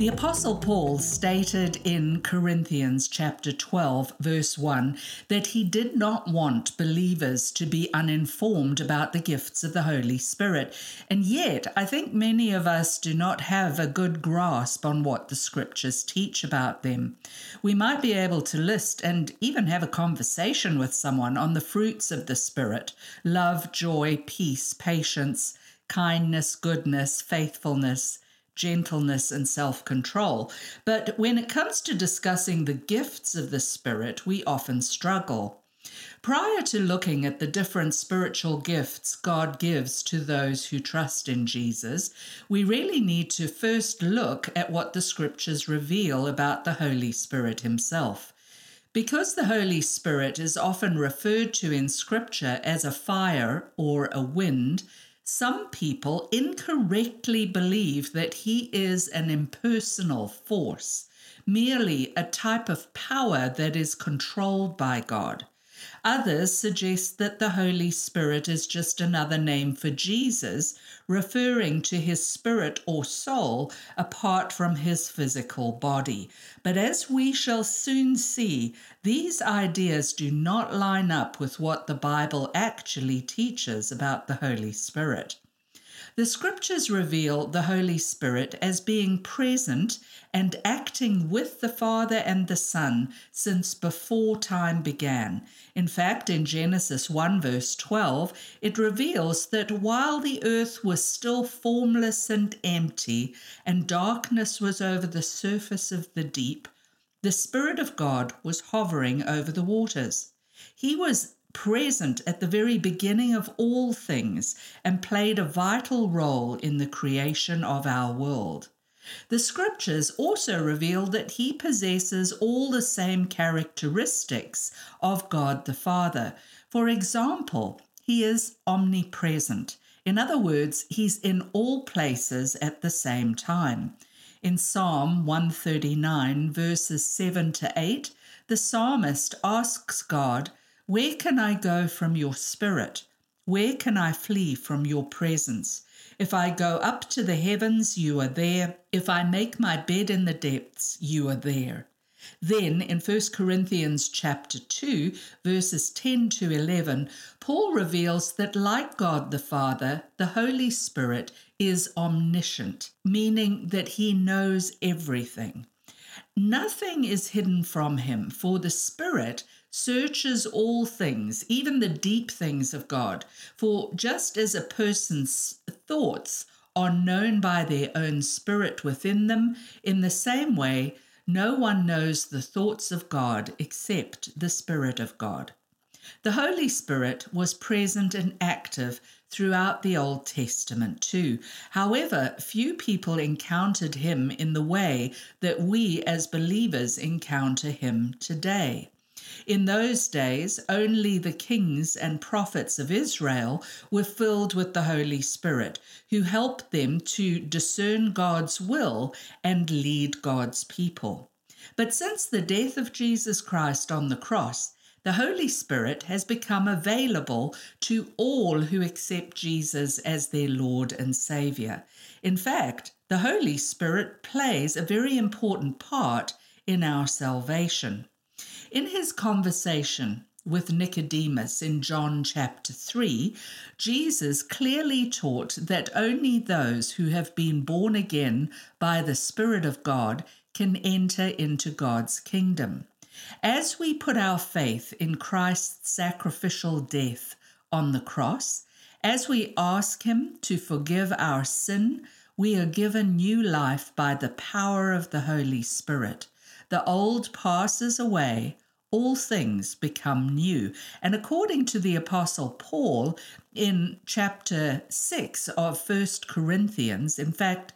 The Apostle Paul stated in Corinthians chapter 12, verse 1, that he did not want believers to be uninformed about the gifts of the Holy Spirit. And yet, I think many of us do not have a good grasp on what the scriptures teach about them. We might be able to list and even have a conversation with someone on the fruits of the Spirit love, joy, peace, patience, kindness, goodness, faithfulness gentleness, and self control. But when it comes to discussing the gifts of the Spirit, we often struggle. Prior to looking at the different spiritual gifts God gives to those who trust in Jesus, we really need to first look at what the scriptures reveal about the Holy Spirit Himself. Because the Holy Spirit is often referred to in Scripture as a fire or a wind, some people incorrectly believe that he is an impersonal force, merely a type of power that is controlled by God. Others suggest that the Holy Spirit is just another name for Jesus, referring to his spirit or soul apart from his physical body. But as we shall soon see, these ideas do not line up with what the Bible actually teaches about the Holy Spirit. The scriptures reveal the Holy Spirit as being present and acting with the Father and the Son since before time began. In fact, in Genesis 1, verse 12, it reveals that while the earth was still formless and empty, and darkness was over the surface of the deep, the Spirit of God was hovering over the waters. He was present at the very beginning of all things and played a vital role in the creation of our world. The scriptures also reveal that he possesses all the same characteristics of God the Father. For example, he is omnipresent. In other words, he's in all places at the same time. In Psalm 139, verses 7 to 8, the psalmist asks God, Where can I go from your spirit? Where can I flee from your presence? If I go up to the heavens, you are there. If I make my bed in the depths, you are there. Then in 1 Corinthians chapter 2 verses 10 to 11, Paul reveals that like God the Father, the Holy Spirit is omniscient, meaning that he knows everything. Nothing is hidden from him, for the Spirit searches all things, even the deep things of God. For just as a person's thoughts are known by their own spirit within them, in the same way, no one knows the thoughts of God except the Spirit of God. The Holy Spirit was present and active throughout the Old Testament too. However, few people encountered him in the way that we as believers encounter him today. In those days, only the kings and prophets of Israel were filled with the Holy Spirit, who helped them to discern God's will and lead God's people. But since the death of Jesus Christ on the cross, the Holy Spirit has become available to all who accept Jesus as their Lord and Savior. In fact, the Holy Spirit plays a very important part in our salvation. In his conversation with Nicodemus in John chapter 3, Jesus clearly taught that only those who have been born again by the Spirit of God can enter into God's kingdom. As we put our faith in Christ's sacrificial death on the cross, as we ask Him to forgive our sin, we are given new life by the power of the Holy Spirit. The old passes away, all things become new. And according to the Apostle Paul in chapter 6 of First Corinthians, in fact,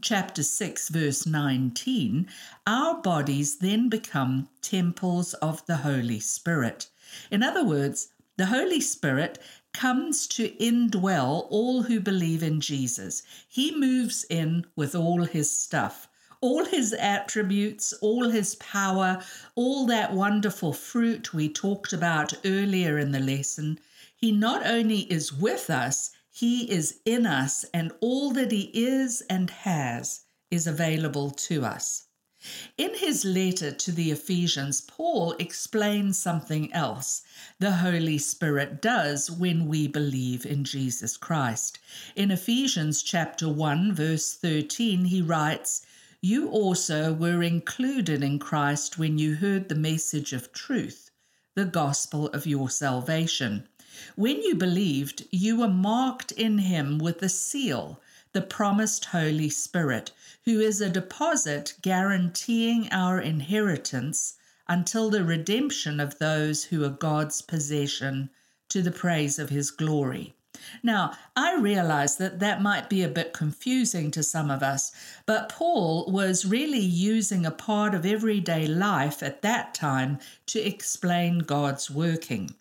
chapter 6, verse 19, our bodies then become temples of the Holy Spirit. In other words, the Holy Spirit comes to indwell all who believe in Jesus. He moves in with all his stuff, all his attributes, all his power, all that wonderful fruit we talked about earlier in the lesson. He not only is with us, he is in us, and all that he is and has is available to us. In his letter to the Ephesians, Paul explains something else the Holy Spirit does when we believe in Jesus Christ. In Ephesians chapter 1 verse 13 he writes, "You also were included in Christ when you heard the message of truth, the gospel of your salvation. When you believed, you were marked in him with a seal, the promised Holy Spirit." who is a deposit guaranteeing our inheritance until the redemption of those who are God's possession to the praise of his glory. Now, I realize that that might be a bit confusing to some of us, but Paul was really using a part of everyday life at that time to explain God's working.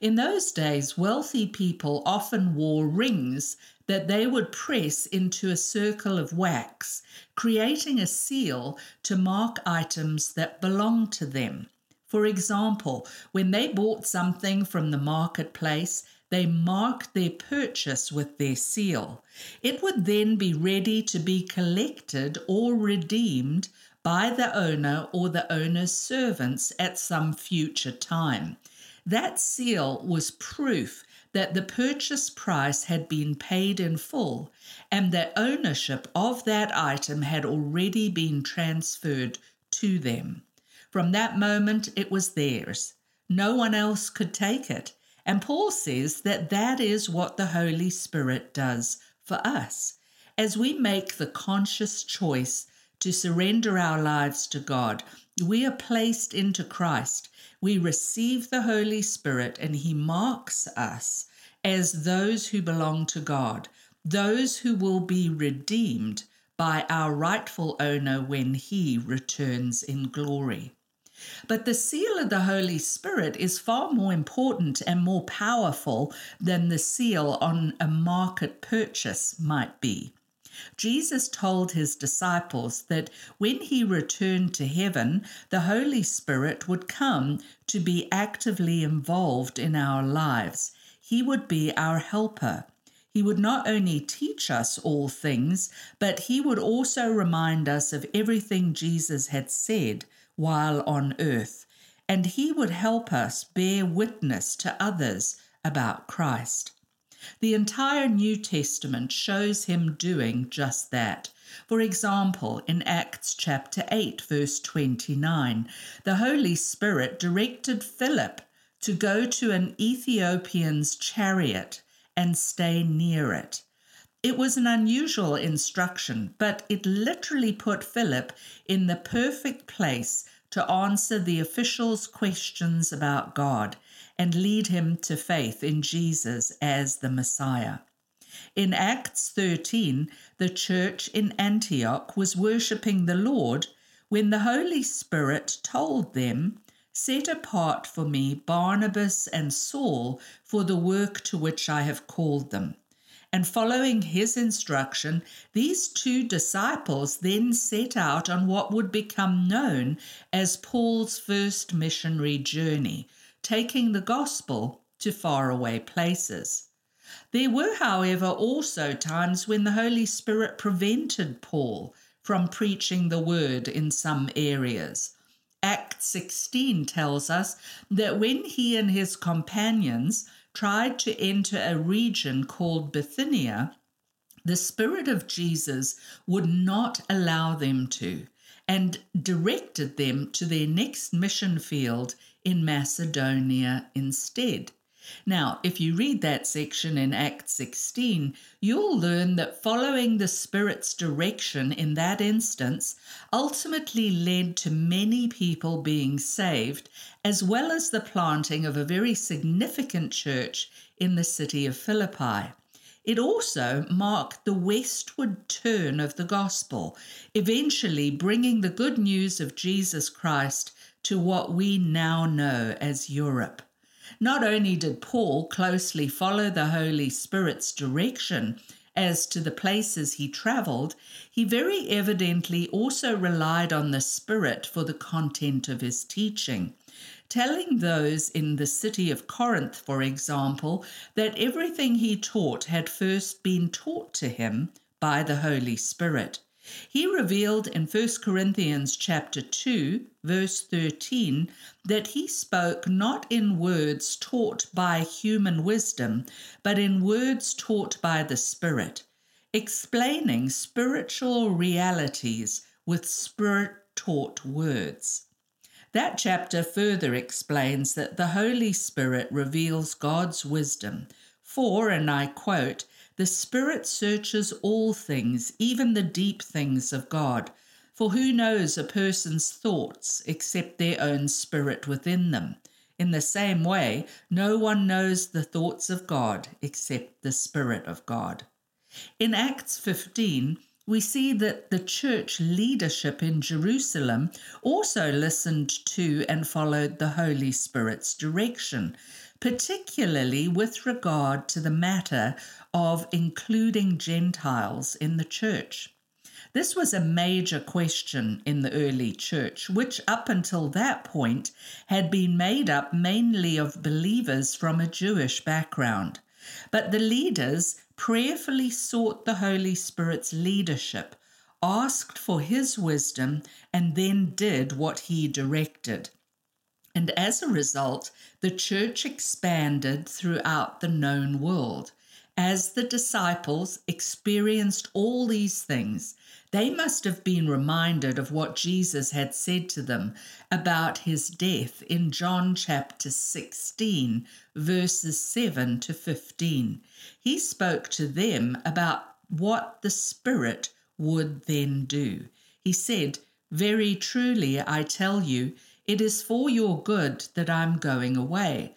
In those days, wealthy people often wore rings that they would press into a circle of wax, creating a seal to mark items that belonged to them. For example, when they bought something from the marketplace, they marked their purchase with their seal. It would then be ready to be collected or redeemed by the owner or the owner's servants at some future time. That seal was proof that the purchase price had been paid in full and that ownership of that item had already been transferred to them. From that moment, it was theirs. No one else could take it. And Paul says that that is what the Holy Spirit does for us. As we make the conscious choice to surrender our lives to God, we are placed into Christ we receive the Holy Spirit and He marks us as those who belong to God, those who will be redeemed by our rightful owner when He returns in glory. But the seal of the Holy Spirit is far more important and more powerful than the seal on a market purchase might be. Jesus told his disciples that when he returned to heaven, the Holy Spirit would come to be actively involved in our lives. He would be our helper. He would not only teach us all things, but he would also remind us of everything Jesus had said while on earth, and he would help us bear witness to others about Christ. The entire New Testament shows him doing just that. For example, in Acts chapter 8, verse 29, the Holy Spirit directed Philip to go to an Ethiopian's chariot and stay near it. It was an unusual instruction, but it literally put Philip in the perfect place to answer the official's questions about God and lead him to faith in Jesus as the Messiah. In Acts 13, the church in Antioch was worshipping the Lord when the Holy Spirit told them, Set apart for me Barnabas and Saul for the work to which I have called them. And following his instruction, these two disciples then set out on what would become known as Paul's first missionary journey, taking the gospel to faraway places. There were, however, also times when the Holy Spirit prevented Paul from preaching the word in some areas. Act 16 tells us that when he and his companions tried to enter a region called Bithynia, the Spirit of Jesus would not allow them to and directed them to their next mission field in Macedonia instead. Now, if you read that section in Acts 16, you'll learn that following the Spirit's direction in that instance ultimately led to many people being saved, as well as the planting of a very significant church in the city of Philippi. It also marked the westward turn of the gospel, eventually bringing the good news of Jesus Christ to what we now know as Europe. Not only did Paul closely follow the Holy Spirit's direction as to the places he traveled, he very evidently also relied on the Spirit for the content of his teaching telling those in the city of Corinth, for example, that everything he taught had first been taught to him by the Holy Spirit. He revealed in 1 Corinthians chapter 2 verse 13 that he spoke not in words taught by human wisdom but in words taught by the Spirit explaining spiritual realities with spirit taught words. That chapter further explains that the Holy Spirit reveals God's wisdom, for, and I quote, the Spirit searches all things, even the deep things of God. For who knows a person's thoughts except their own spirit within them? In the same way, no one knows the thoughts of God except the Spirit of God. In Acts 15, we see that the church leadership in Jerusalem also listened to and followed the Holy Spirit's direction, particularly with regard to the matter of including Gentiles in the church. This was a major question in the early church, which up until that point had been made up mainly of believers from a Jewish background. But the leaders prayerfully sought the Holy Spirit's leadership, asked for his wisdom, and then did what he directed. And as a result, the church expanded throughout the known world. As the disciples experienced all these things, they must have been reminded of what Jesus had said to them about his death in John chapter 16, verses 7 to 15. He spoke to them about what the Spirit would then do. He said, Very truly, I tell you, it is for your good that I'm going away.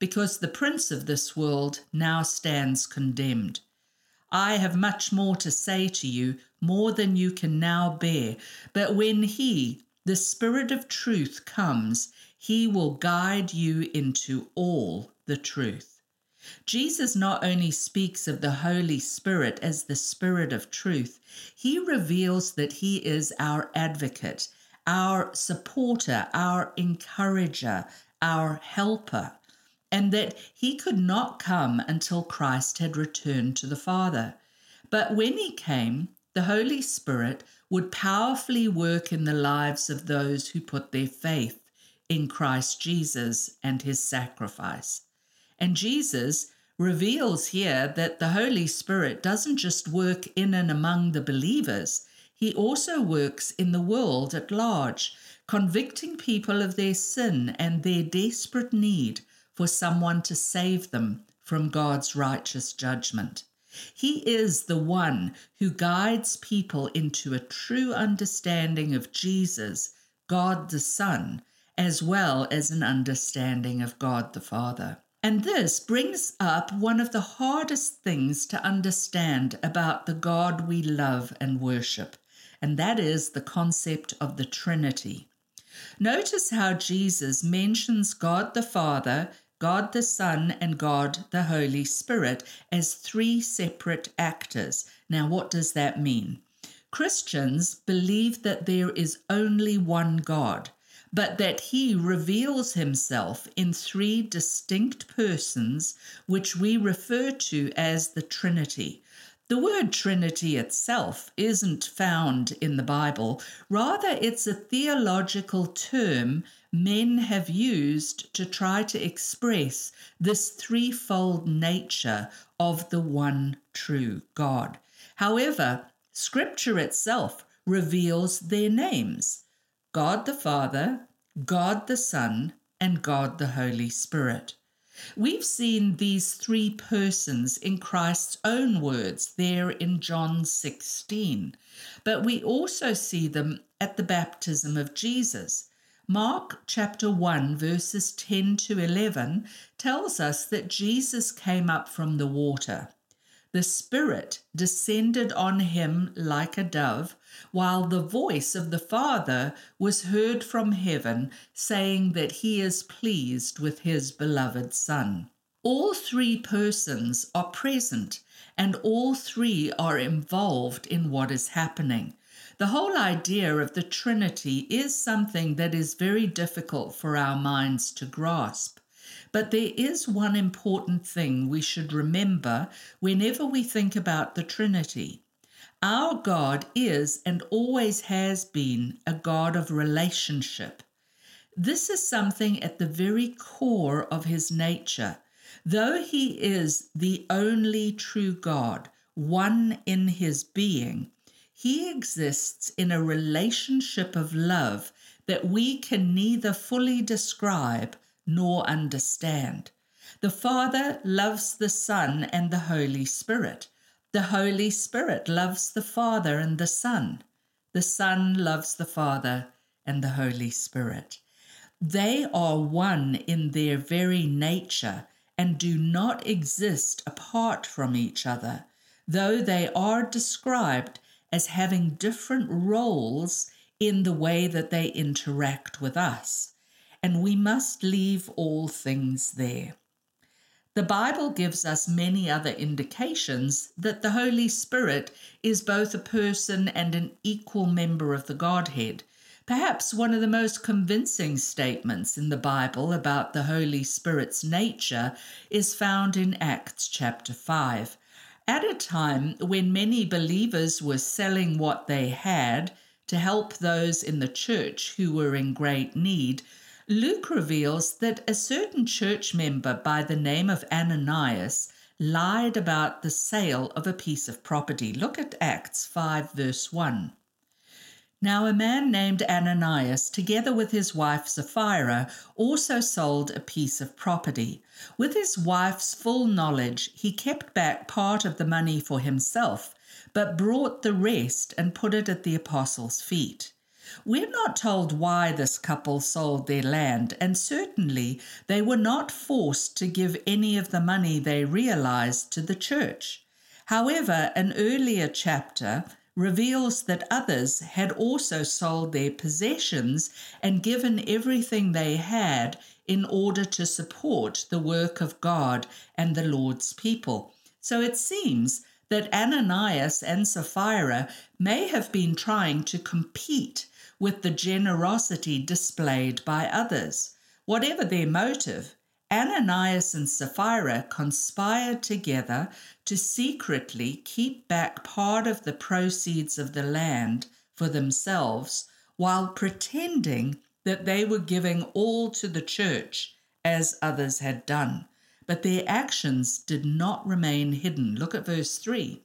because the prince of this world now stands condemned. I have much more to say to you, more than you can now bear. But when He, the Spirit of truth, comes, He will guide you into all the truth. Jesus not only speaks of the Holy Spirit as the Spirit of truth, He reveals that He is our advocate, our supporter, our encourager, our helper and that he could not come until Christ had returned to the Father. But when he came, the Holy Spirit would powerfully work in the lives of those who put their faith in Christ Jesus and his sacrifice. And Jesus reveals here that the Holy Spirit doesn't just work in and among the believers, he also works in the world at large, convicting people of their sin and their desperate need for someone to save them from God's righteous judgment. He is the one who guides people into a true understanding of Jesus, God the Son, as well as an understanding of God the Father. And this brings up one of the hardest things to understand about the God we love and worship, and that is the concept of the Trinity. Notice how Jesus mentions God the Father God the Son and God the Holy Spirit as three separate actors. Now, what does that mean? Christians believe that there is only one God, but that he reveals himself in three distinct persons, which we refer to as the Trinity. The word Trinity itself isn't found in the Bible, rather, it's a theological term men have used to try to express this threefold nature of the one true God. However, Scripture itself reveals their names God the Father, God the Son, and God the Holy Spirit. We've seen these three persons in Christ's own words there in John 16, but we also see them at the baptism of Jesus. Mark chapter 1, verses 10 to 11 tells us that Jesus came up from the water. The Spirit descended on him like a dove, while the voice of the Father was heard from heaven, saying that he is pleased with his beloved Son. All three persons are present, and all three are involved in what is happening. The whole idea of the Trinity is something that is very difficult for our minds to grasp. But there is one important thing we should remember whenever we think about the Trinity. Our God is and always has been a God of relationship. This is something at the very core of his nature. Though he is the only true God, one in his being, he exists in a relationship of love that we can neither fully describe nor understand. The Father loves the Son and the Holy Spirit. The Holy Spirit loves the Father and the Son. The Son loves the Father and the Holy Spirit. They are one in their very nature and do not exist apart from each other, though they are described as having different roles in the way that they interact with us. And we must leave all things there. The Bible gives us many other indications that the Holy Spirit is both a person and an equal member of the Godhead. Perhaps one of the most convincing statements in the Bible about the Holy Spirit's nature is found in Acts chapter 5 at a time when many believers were selling what they had to help those in the church who were in great need, Luke reveals that a certain church member by the name of Ananias lied about the sale of a piece of property. Look at Acts 5, verse 1. Now, a man named Ananias, together with his wife Sapphira, also sold a piece of property. With his wife's full knowledge, he kept back part of the money for himself, but brought the rest and put it at the apostles' feet. We're not told why this couple sold their land, and certainly they were not forced to give any of the money they realized to the church. However, an earlier chapter, reveals that others had also sold their possessions and given everything they had in order to support the work of God and the Lord's people. So it seems that Ananias and Sapphira may have been trying to compete with the generosity displayed by others. Whatever their motive, Ananias and Sapphira conspired together to secretly keep back part of the proceeds of the land for themselves while pretending that they were giving all to the church as others had done. But their actions did not remain hidden. Look at verse 3.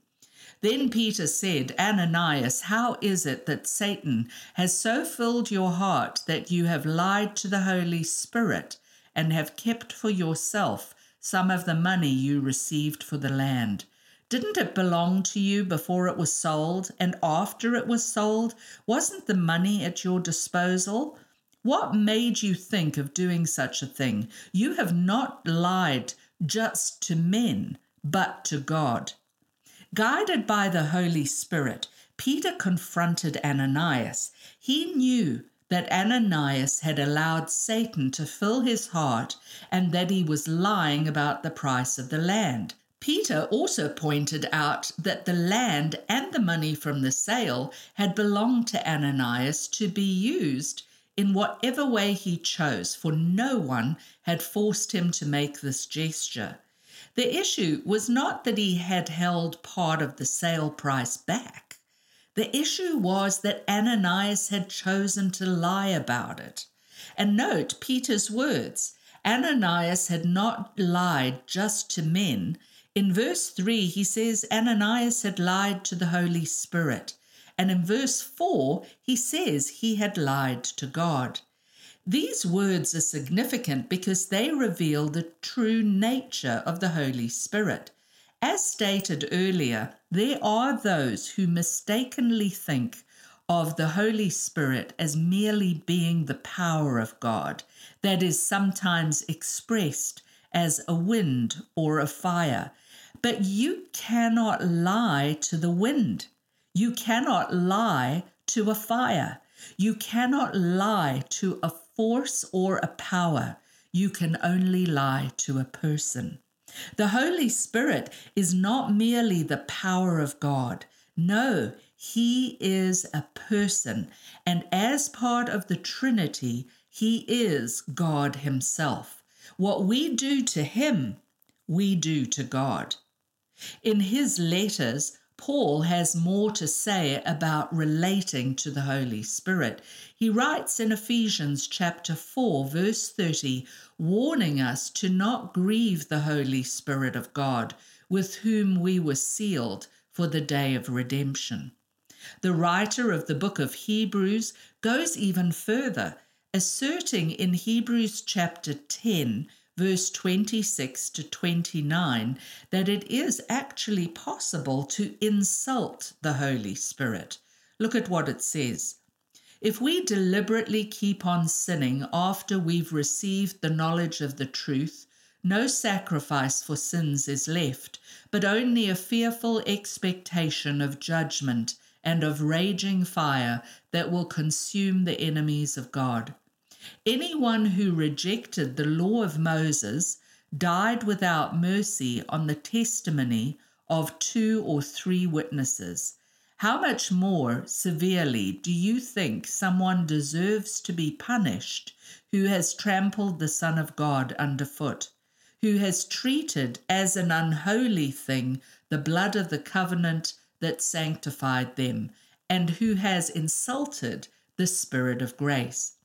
Then Peter said, Ananias, how is it that Satan has so filled your heart that you have lied to the Holy Spirit? and have kept for yourself some of the money you received for the land. Didn't it belong to you before it was sold? And after it was sold, wasn't the money at your disposal? What made you think of doing such a thing? You have not lied just to men, but to God. Guided by the Holy Spirit, Peter confronted Ananias. He knew that Ananias had allowed Satan to fill his heart and that he was lying about the price of the land. Peter also pointed out that the land and the money from the sale had belonged to Ananias to be used in whatever way he chose, for no one had forced him to make this gesture. The issue was not that he had held part of the sale price back. The issue was that Ananias had chosen to lie about it. And note Peter's words Ananias had not lied just to men. In verse 3, he says Ananias had lied to the Holy Spirit. And in verse 4, he says he had lied to God. These words are significant because they reveal the true nature of the Holy Spirit. As stated earlier, there are those who mistakenly think of the Holy Spirit as merely being the power of God, that is sometimes expressed as a wind or a fire. But you cannot lie to the wind. You cannot lie to a fire. You cannot lie to a force or a power. You can only lie to a person. The Holy Spirit is not merely the power of God. No, He is a person, and as part of the Trinity, He is God Himself. What we do to Him, we do to God. In his letters, Paul has more to say about relating to the Holy Spirit. He writes in Ephesians chapter 4 verse 30 warning us to not grieve the Holy Spirit of God with whom we were sealed for the day of redemption. The writer of the book of Hebrews goes even further, asserting in Hebrews chapter 10 verse 26 to 29 that it is actually possible to insult the Holy Spirit. Look at what it says. If we deliberately keep on sinning after we've received the knowledge of the truth, no sacrifice for sins is left, but only a fearful expectation of judgment and of raging fire that will consume the enemies of God. Anyone who rejected the law of Moses died without mercy on the testimony of two or three witnesses. How much more severely do you think someone deserves to be punished who has trampled the Son of God underfoot, who has treated as an unholy thing the blood of the covenant that sanctified them, and who has insulted the Spirit of grace?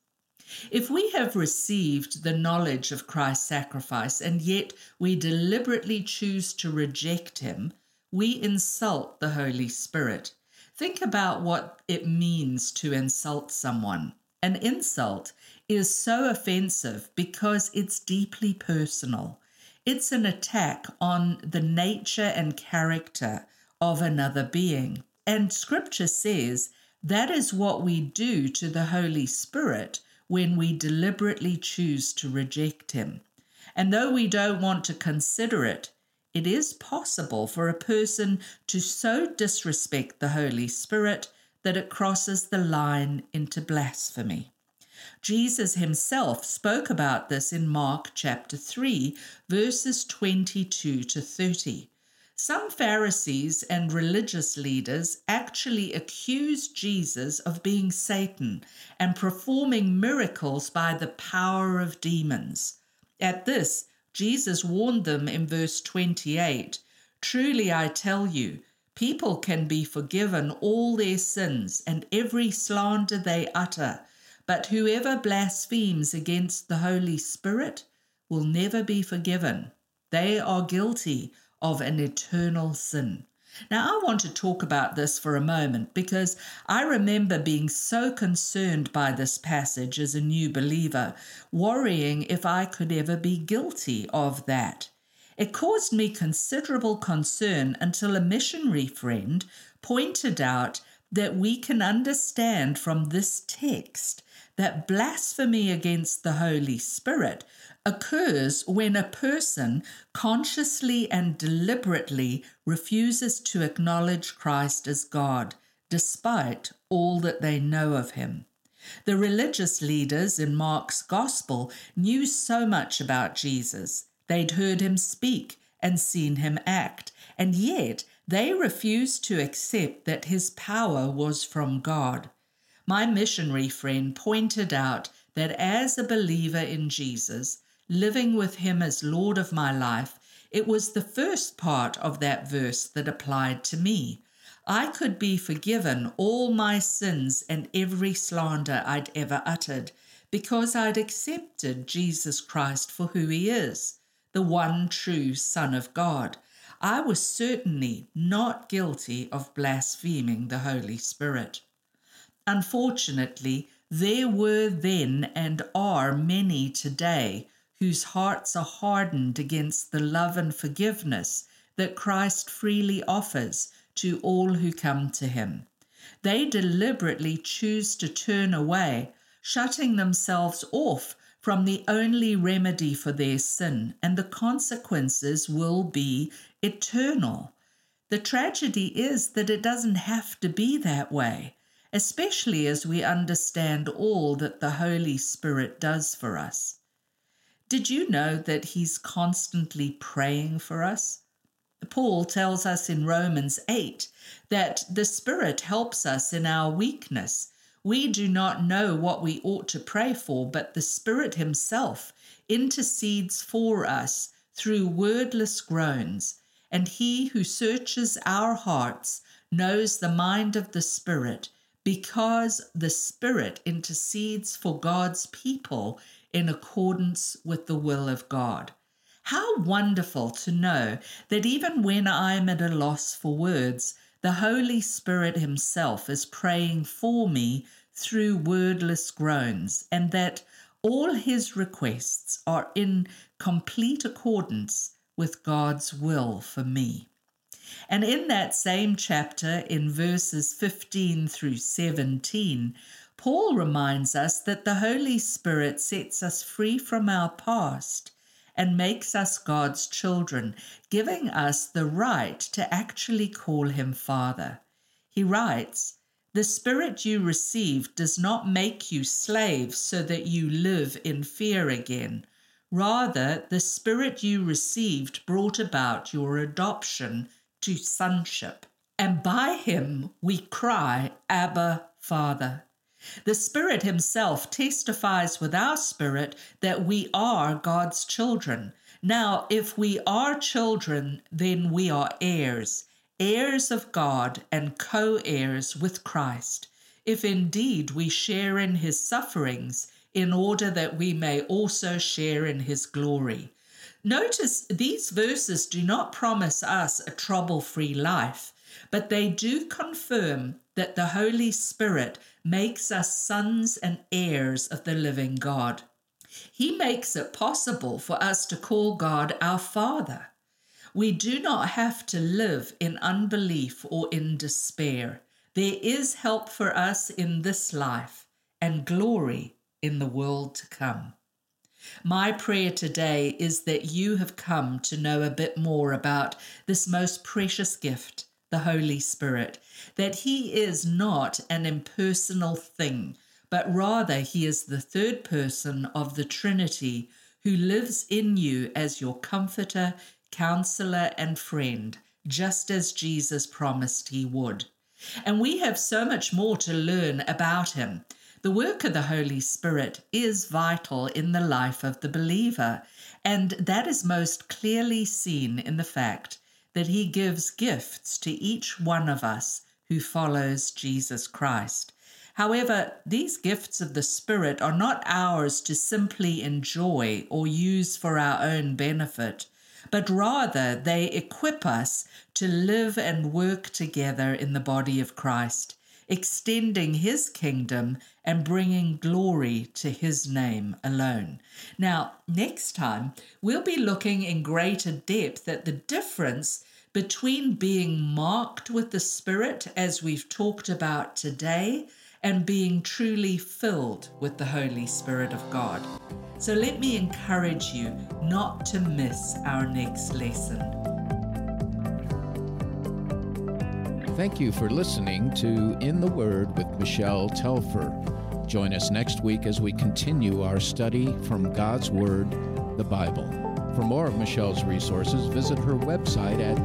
If we have received the knowledge of Christ's sacrifice and yet we deliberately choose to reject him, we insult the Holy Spirit. Think about what it means to insult someone. An insult is so offensive because it's deeply personal. It's an attack on the nature and character of another being. And scripture says that is what we do to the Holy Spirit when we deliberately choose to reject Him. And though we don't want to consider it, it is possible for a person to so disrespect the Holy Spirit that it crosses the line into blasphemy. Jesus himself spoke about this in Mark chapter 3, verses 22 to 30. Some Pharisees and religious leaders actually accused Jesus of being Satan and performing miracles by the power of demons. At this, Jesus warned them in verse 28 Truly I tell you, people can be forgiven all their sins and every slander they utter, but whoever blasphemes against the Holy Spirit will never be forgiven. They are guilty of an eternal sin. Now, I want to talk about this for a moment because I remember being so concerned by this passage as a new believer, worrying if I could ever be guilty of that. It caused me considerable concern until a missionary friend pointed out that we can understand from this text that blasphemy against the Holy Spirit occurs when a person consciously and deliberately refuses to acknowledge Christ as God, despite all that they know of him. The religious leaders in Mark's Gospel knew so much about Jesus. They'd heard him speak and seen him act, and yet they refused to accept that his power was from God. My missionary friend pointed out that as a believer in Jesus, living with Him as Lord of my life, it was the first part of that verse that applied to me. I could be forgiven all my sins and every slander I'd ever uttered because I'd accepted Jesus Christ for who He is, the one true Son of God. I was certainly not guilty of blaspheming the Holy Spirit. Unfortunately, There were then and are many today whose hearts are hardened against the love and forgiveness that Christ freely offers to all who come to him. They deliberately choose to turn away, shutting themselves off from the only remedy for their sin, and the consequences will be eternal. The tragedy is that it doesn't have to be that way, especially as we understand all that the Holy Spirit does for us. Did you know that He's constantly praying for us? Paul tells us in Romans 8 that the Spirit helps us in our weakness. We do not know what we ought to pray for, but the Spirit Himself intercedes for us through wordless groans. And He who searches our hearts knows the mind of the Spirit, because the Spirit intercedes for God's people in accordance with the will of God. How wonderful to know that even when I am at a loss for words, the Holy Spirit Himself is praying for me through wordless groans, and that all His requests are in complete accordance with God's will for me. And in that same chapter, in verses 15 through 17, Paul reminds us that the Holy Spirit sets us free from our past and makes us God's children, giving us the right to actually call him Father. He writes, The Spirit you received does not make you slaves so that you live in fear again. Rather, the Spirit you received brought about your adoption to sonship. And by him we cry, Abba, Father. The Spirit Himself testifies with our spirit that we are God's children. Now, if we are children, then we are heirs, heirs of God and co heirs with Christ, if indeed we share in His sufferings, in order that we may also share in His glory. Notice these verses do not promise us a trouble free life, but they do confirm that the Holy Spirit makes us sons and heirs of the living God. He makes it possible for us to call God our Father. We do not have to live in unbelief or in despair. There is help for us in this life and glory in the world to come. My prayer today is that you have come to know a bit more about this most precious gift the Holy Spirit, that He is not an impersonal thing, but rather He is the third person of the Trinity who lives in you as your comforter, counselor, and friend, just as Jesus promised He would. And we have so much more to learn about Him. The work of the Holy Spirit is vital in the life of the believer, and that is most clearly seen in the fact that he gives gifts to each one of us who follows Jesus Christ. However, these gifts of the Spirit are not ours to simply enjoy or use for our own benefit, but rather they equip us to live and work together in the body of Christ, extending his kingdom and bringing glory to his name alone. Now, next time, we'll be looking in greater depth at the difference between being marked with the Spirit, as we've talked about today, and being truly filled with the Holy Spirit of God. So let me encourage you not to miss our next lesson. Thank you for listening to In the Word with Michelle Telfer. Join us next week as we continue our study from God's Word, the Bible. For more of Michelle's resources, visit her website at